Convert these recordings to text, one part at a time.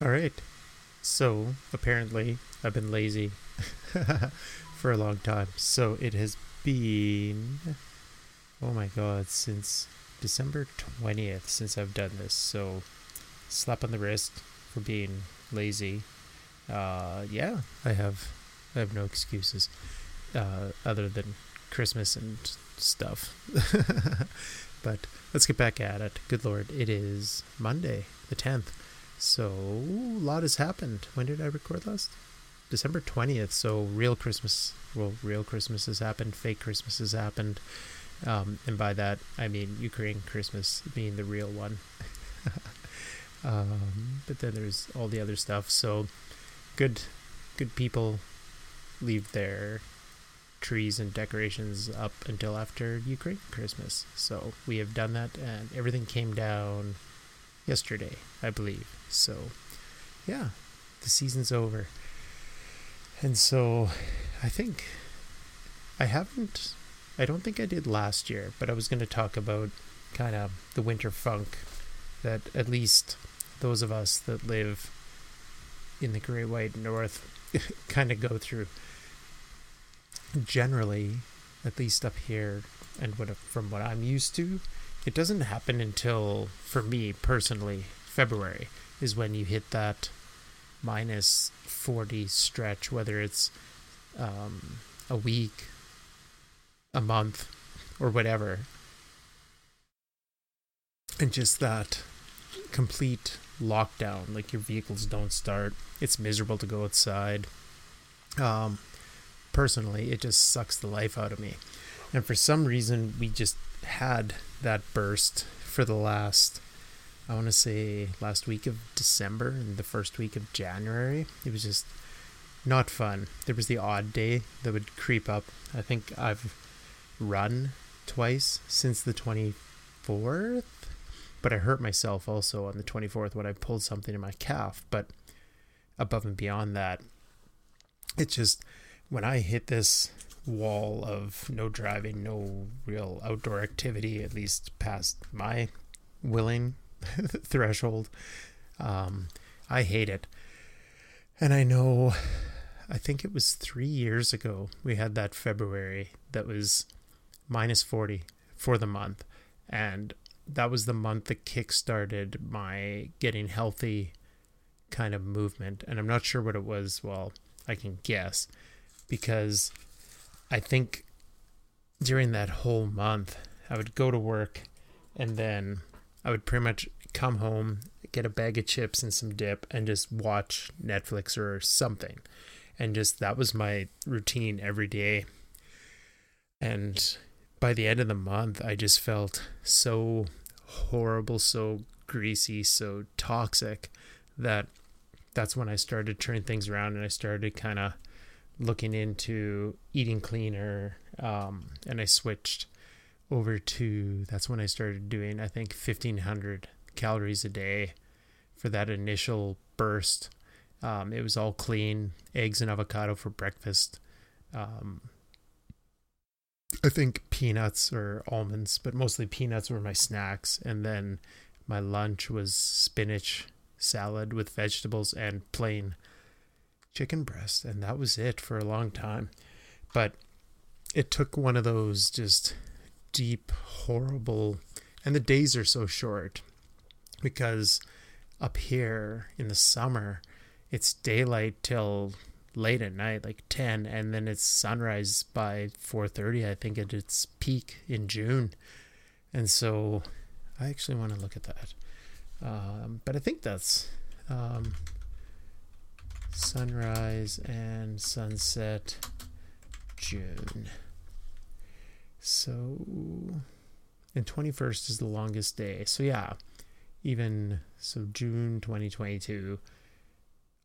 All right. So apparently, I've been lazy for a long time. So it has been, oh my god, since December 20th since I've done this. So slap on the wrist for being lazy. Uh, yeah, I have, I have no excuses uh, other than Christmas and stuff. but let's get back at it. Good lord, it is Monday, the 10th. So a lot has happened. When did I record last? December 20th. So real Christmas, well, real Christmas has happened. Fake Christmas has happened. Um, and by that, I mean Ukraine Christmas being the real one. um, but then there's all the other stuff. So good, good people leave their trees and decorations up until after Ukraine Christmas. So we have done that, and everything came down yesterday, I believe. So, yeah, the season's over. And so I think I haven't, I don't think I did last year, but I was going to talk about kind of the winter funk that at least those of us that live in the Great White North kind of go through. Generally, at least up here, and what from what I'm used to, it doesn't happen until, for me personally, February is when you hit that minus 40 stretch, whether it's um, a week, a month, or whatever. And just that complete lockdown, like your vehicles don't start. It's miserable to go outside. Um, personally, it just sucks the life out of me. And for some reason, we just had that burst for the last I want to say last week of December and the first week of January. It was just not fun. There was the odd day that would creep up. I think I've run twice since the 24th, but I hurt myself also on the 24th when I pulled something in my calf. But above and beyond that, it's just when I hit this wall of no driving, no real outdoor activity, at least past my willing threshold. Um, I hate it. And I know, I think it was three years ago, we had that February that was minus 40 for the month. And that was the month that kick-started my getting healthy kind of movement. And I'm not sure what it was. Well, I can guess because I think during that whole month, I would go to work and then I would pretty much come home, get a bag of chips and some dip, and just watch Netflix or something. And just that was my routine every day. And by the end of the month, I just felt so horrible, so greasy, so toxic that that's when I started turning things around and I started kind of looking into eating cleaner. Um, and I switched over to that's when I started doing I think 1500 calories a day for that initial burst. Um, it was all clean, eggs and avocado for breakfast. Um, I think peanuts or almonds, but mostly peanuts were my snacks. And then my lunch was spinach salad with vegetables and plain chicken breast. And that was it for a long time. But it took one of those just deep, horrible, and the days are so short because up here in the summer, it's daylight till late at night, like 10, and then it's sunrise by 4.30, I think at its peak in June. And so I actually want to look at that. Um, but I think that's um, sunrise and sunset June. So, and 21st is the longest day. So, yeah, even so, June 2022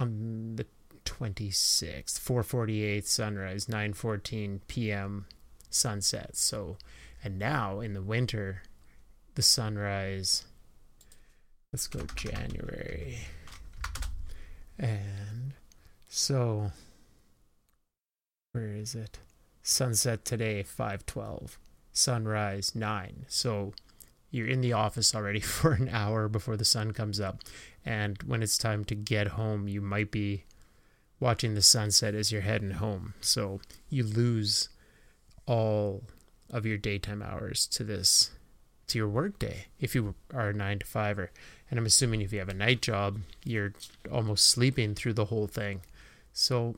on the 26th, 4:48 sunrise, 9:14 p.m. sunset. So, and now in the winter, the sunrise. Let's go January. And so, where is it? Sunset today, 512. Sunrise, 9. So you're in the office already for an hour before the sun comes up. And when it's time to get home, you might be watching the sunset as you're heading home. So you lose all of your daytime hours to this to your workday if you are a nine to fiver. And I'm assuming if you have a night job, you're almost sleeping through the whole thing. So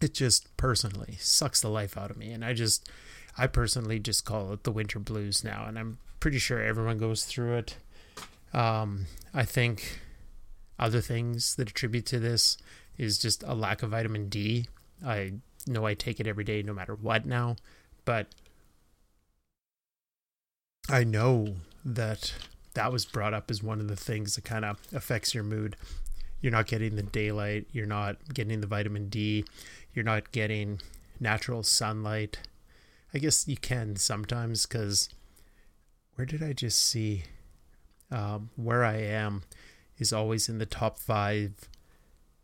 it just personally sucks the life out of me. And I just, I personally just call it the winter blues now. And I'm pretty sure everyone goes through it. Um, I think other things that attribute to this is just a lack of vitamin D. I know I take it every day no matter what now, but I know that that was brought up as one of the things that kind of affects your mood. You're not getting the daylight, you're not getting the vitamin D, you're not getting natural sunlight. I guess you can sometimes because where did I just see um, where I am is always in the top five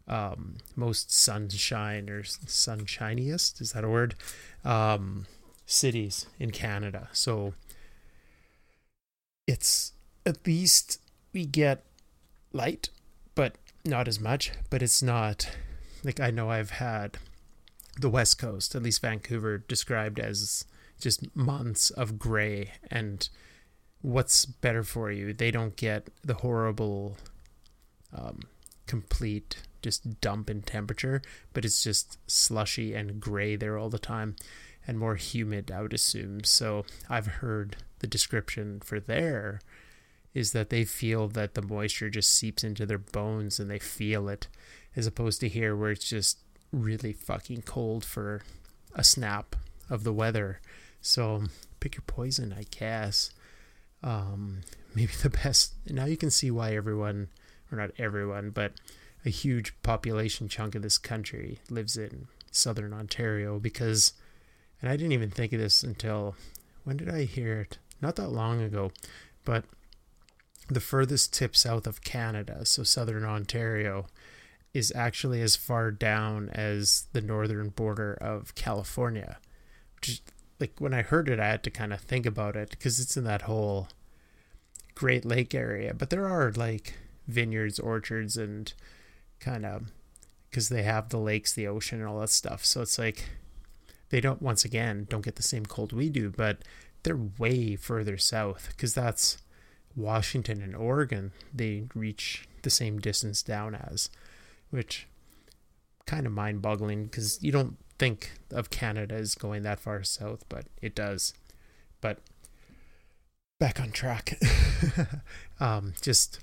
um, most sunshine or sunshiniest is that a word um, cities in Canada. So it's at least we get light, but not as much. But it's not like I know I've had the West Coast, at least Vancouver, described as just months of gray and what's better for you. They don't get the horrible, um, complete just dump in temperature, but it's just slushy and gray there all the time and more humid, I would assume. So I've heard the description for there is that they feel that the moisture just seeps into their bones and they feel it, as opposed to here where it's just really fucking cold for a snap of the weather. So pick your poison, I guess um, maybe the best. Now you can see why everyone, or not everyone, but a huge population chunk of this country lives in southern Ontario because, and I didn't even think of this until when did I hear it? Not that long ago, but the furthest tip south of Canada, so southern Ontario, is actually as far down as the northern border of California, which is like when I heard it, I had to kind of think about it because it's in that whole Great Lake area. But there are like vineyards, orchards, and kind of because they have the lakes, the ocean, and all that stuff. So it's like they don't, once again, don't get the same cold we do, but they're way further south because that's Washington and Oregon. They reach the same distance down as, which kind of mind boggling because you don't think of Canada as going that far south, but it does. But back on track. um, just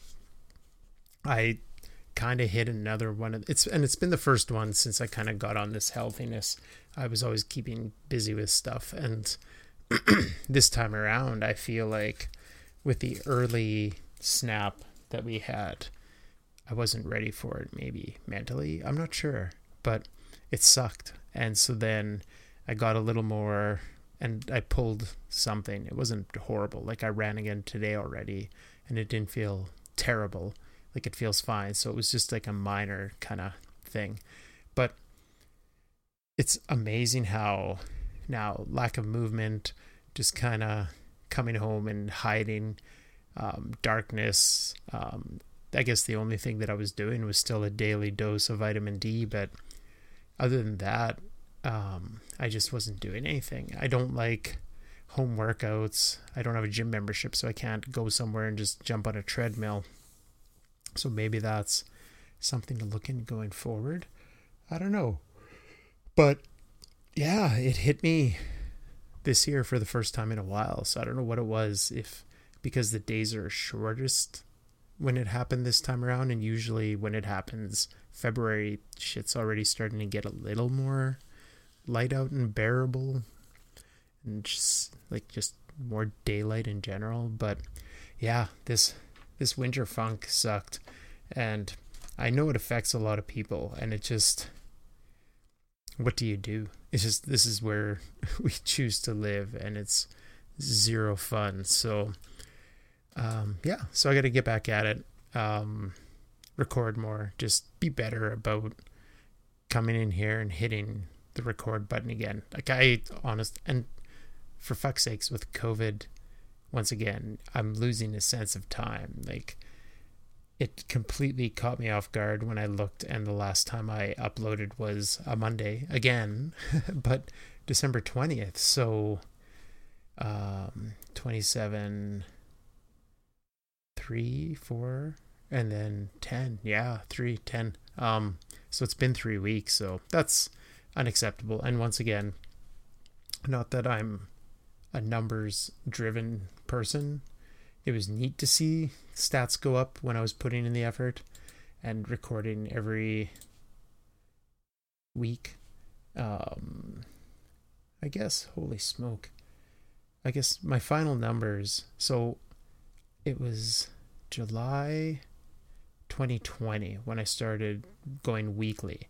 I kind of hit another one of it's and it's been the first one since I kind of got on this healthiness. I was always keeping busy with stuff and this time around I feel like with the early snap that we had I wasn't ready for it maybe mentally. I'm not sure, but it sucked and so then I got a little more and I pulled something. It wasn't horrible. Like I ran again today already and it didn't feel terrible. Like it feels fine. So it was just like a minor kind of thing. But it's amazing how now lack of movement, just kind of coming home and hiding, um, darkness. Um, I guess the only thing that I was doing was still a daily dose of vitamin D, but other than that, um, I just wasn't doing anything. I don't like home workouts. I don't have a gym membership, so I can't go somewhere and just jump on a treadmill. So maybe that's something to look in going forward. I don't know. But yeah, it hit me this year for the first time in a while. So I don't know what it was if because the days are shortest when it happened this time around and usually when it happens February shit's already starting to get a little more light out and bearable and just like just more daylight in general but yeah this this winter funk sucked and i know it affects a lot of people and it just what do you do it's just this is where we choose to live and it's zero fun so um yeah so i got to get back at it um record more just be better about coming in here and hitting the record button again. Like I honest and for fuck's sakes with COVID, once again, I'm losing a sense of time. Like, it completely caught me off guard when I looked, and the last time I uploaded was a Monday again, but December 20th. So, um, 27, 3, 4, and then 10. Yeah, 3, 10. Um, so it's been three weeks. So that's unacceptable. And once again, not that I'm a numbers driven person. It was neat to see stats go up when I was putting in the effort and recording every week. Um, I guess, holy smoke. I guess my final numbers. So it was July 2020 when I started going weekly.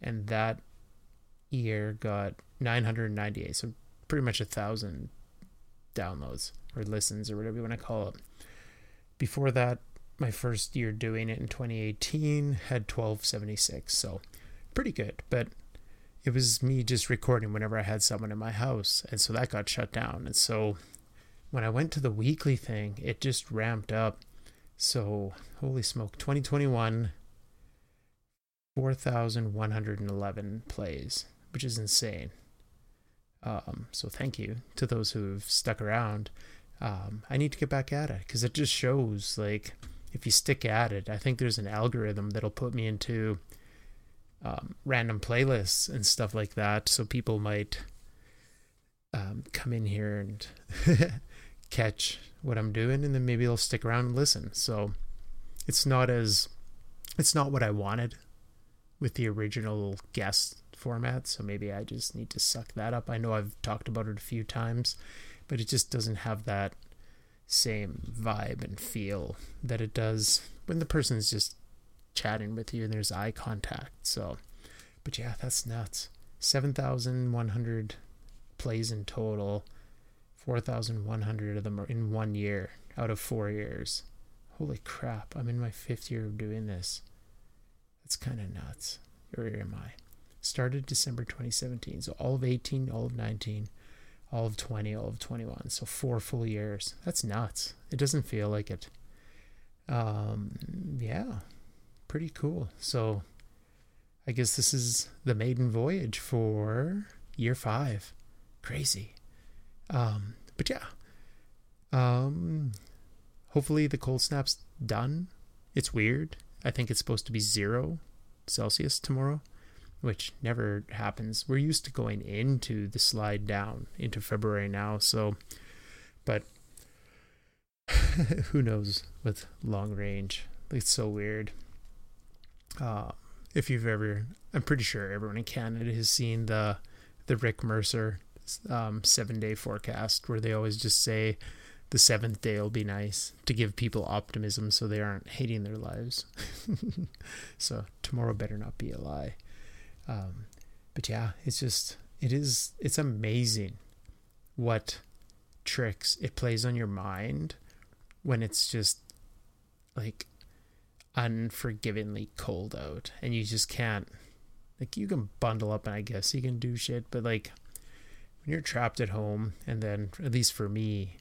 And that year got 998. So pretty much a thousand downloads or listens or whatever you want to call it. Before that, my first year doing it in 2018 had 1276. So pretty good. But it was me just recording whenever I had someone in my house. And so that got shut down. And so when I went to the weekly thing, it just ramped up. So, holy smoke, 2021, 4,111 plays, which is insane. Um, so, thank you to those who've stuck around. Um, I need to get back at it because it just shows like if you stick at it, I think there's an algorithm that'll put me into um, random playlists and stuff like that. So people might um, come in here and catch what I'm doing, and then maybe they'll stick around and listen. So it's not as it's not what I wanted with the original guest format. So maybe I just need to suck that up. I know I've talked about it a few times, but it just doesn't have that same vibe and feel that it does when the person's just chatting with you and there's eye contact. So, but yeah, that's nuts. 7,100 plays in total. 4,100 of them are in one year out of four years. Holy crap, I'm in my fifth year of doing this. That's kind of nuts. Where am I? Started December 2017. So all of 18, all of 19, all of 20, all of 21. So four full years. That's nuts. It doesn't feel like it. Um, yeah, pretty cool. So I guess this is the maiden voyage for year five. Crazy. Um, but yeah. Um, hopefully the cold snap's done. It's weird. I think it's supposed to be zero Celsius tomorrow, which never happens. We're used to going into the slide down into February now, so but who knows with long range. It's so weird. Uh, if you've ever, I'm pretty sure everyone in Canada has seen the the Rick Mercer um, seven day forecast where they always just say the seventh day will be nice to give people optimism so they aren't hating their lives. so tomorrow better not be a lie. Um, but yeah, it's just it is it's amazing what tricks it plays on your mind when it's just like unforgivingly cold out and you just can't like you can bundle up and I guess you can do shit, but like when you're trapped at home and then at least for me,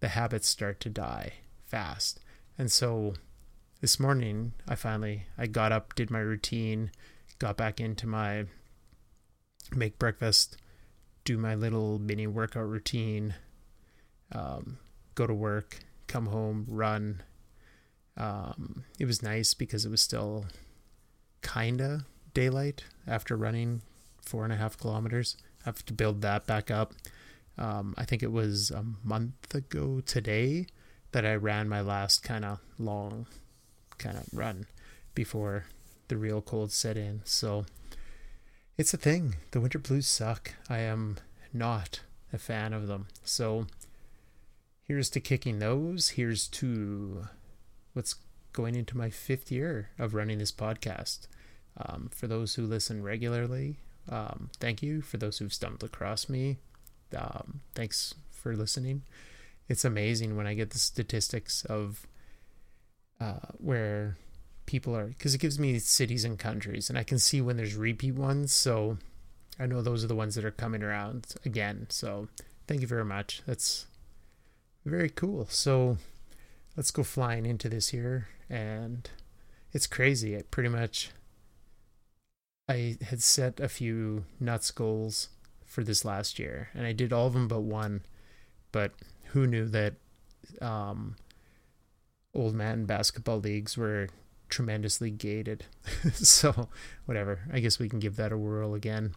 the habits start to die fast. And so this morning I finally I got up, did my routine, got back into my make breakfast, do my little mini workout routine, um, go to work, come home, run, um, it was nice because it was still kinda daylight after running four and a half kilometers. I have to build that back up. Um, I think it was a month ago today that I ran my last kind of long kind of run before the real cold set in. So it's a thing. The winter blues suck. I am not a fan of them. So here's to kicking those. Here's to what's going into my fifth year of running this podcast. Um, for those who listen regularly, um, thank you. For those who've stumbled across me, um, thanks for listening. It's amazing when I get the statistics of uh, where people are, because it gives me cities and countries, and I can see when there's repeat ones. So I know those are the ones that are coming around again. So thank you very much. That's very cool. So let's go flying into this here. And it's crazy. I pretty much I had set a few nuts goals for this last year, and I did all of them but one. But who knew that um, old man basketball leagues were tremendously gated? so, whatever. I guess we can give that a whirl again.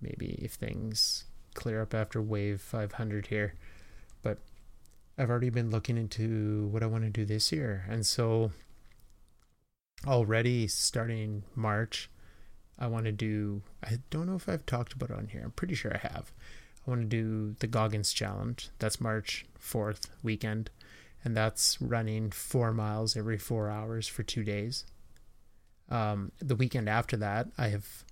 Maybe if things clear up after wave 500 here. But I've already been looking into what I want to do this year. And so, already starting March, I want to do. I don't know if I've talked about it on here. I'm pretty sure I have. I want to do the Goggins Challenge. That's March 4th weekend. And that's running four miles every four hours for two days. Um, the weekend after that, I have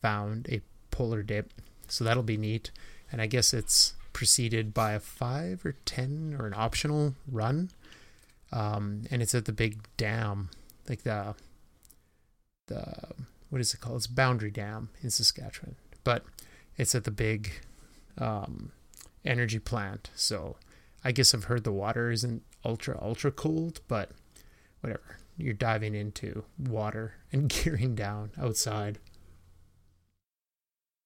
found a polar dip. So that'll be neat. And I guess it's preceded by a five or 10 or an optional run. Um, and it's at the big dam, like the, the, what is it called? It's Boundary Dam in Saskatchewan, but it's at the big um, energy plant. So I guess I've heard the water isn't ultra, ultra cold, but whatever. You're diving into water and gearing down outside.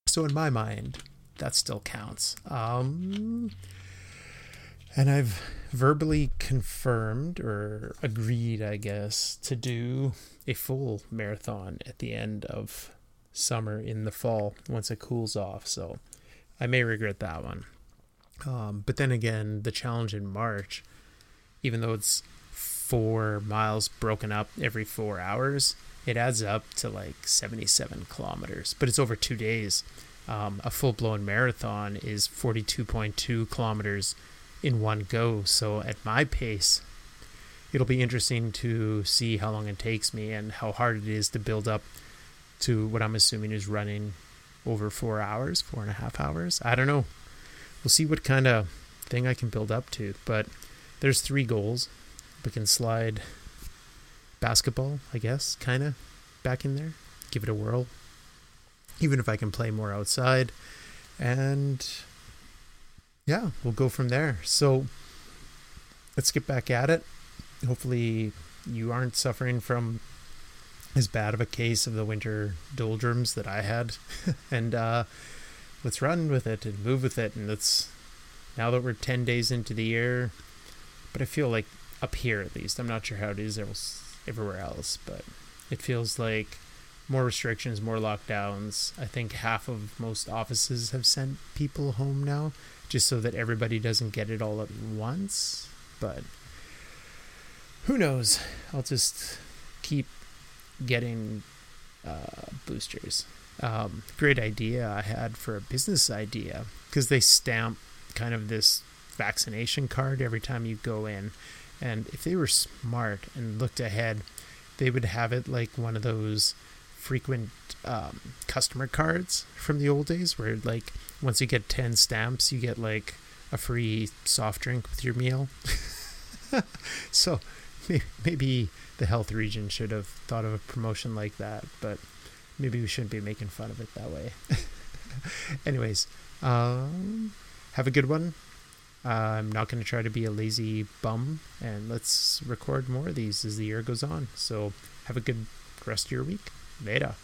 So in my mind, that still counts. Um, and I've verbally confirmed or agreed, I guess, to do a full marathon at the end of summer in the fall once it cools off. So I may regret that one. Um, but then again, the challenge in March, even though it's four miles broken up every four hours, it adds up to like 77 kilometers, but it's over two days. Um, a full blown marathon is 42.2 kilometers in one go. So at my pace, it'll be interesting to see how long it takes me and how hard it is to build up to what I'm assuming is running over four hours, four and a half hours. I don't know. We'll see what kind of thing I can build up to. But there's three goals. We can slide basketball, I guess, kind of back in there, give it a whirl. Even if I can play more outside. And yeah, we'll go from there. So let's get back at it. Hopefully, you aren't suffering from as bad of a case of the winter doldrums that I had. and uh, let's run with it and move with it. And let's, now that we're 10 days into the year, but I feel like up here at least, I'm not sure how it is everywhere else, but it feels like more restrictions, more lockdowns. I think half of most offices have sent people home now just so that everybody doesn't get it all at once. But who knows? I'll just keep getting uh, boosters. Um, great idea I had for a business idea because they stamp kind of this vaccination card every time you go in. And if they were smart and looked ahead, they would have it like one of those frequent um, customer cards from the old days where like once you get 10 stamps you get like a free soft drink with your meal. So maybe the health region should have thought of a promotion like that but maybe we shouldn't be making fun of it that way. Anyways um, have a good one uh, i'm not going to try to be a lazy bum and let's record more of these as the year goes on so have a good rest of your week Later.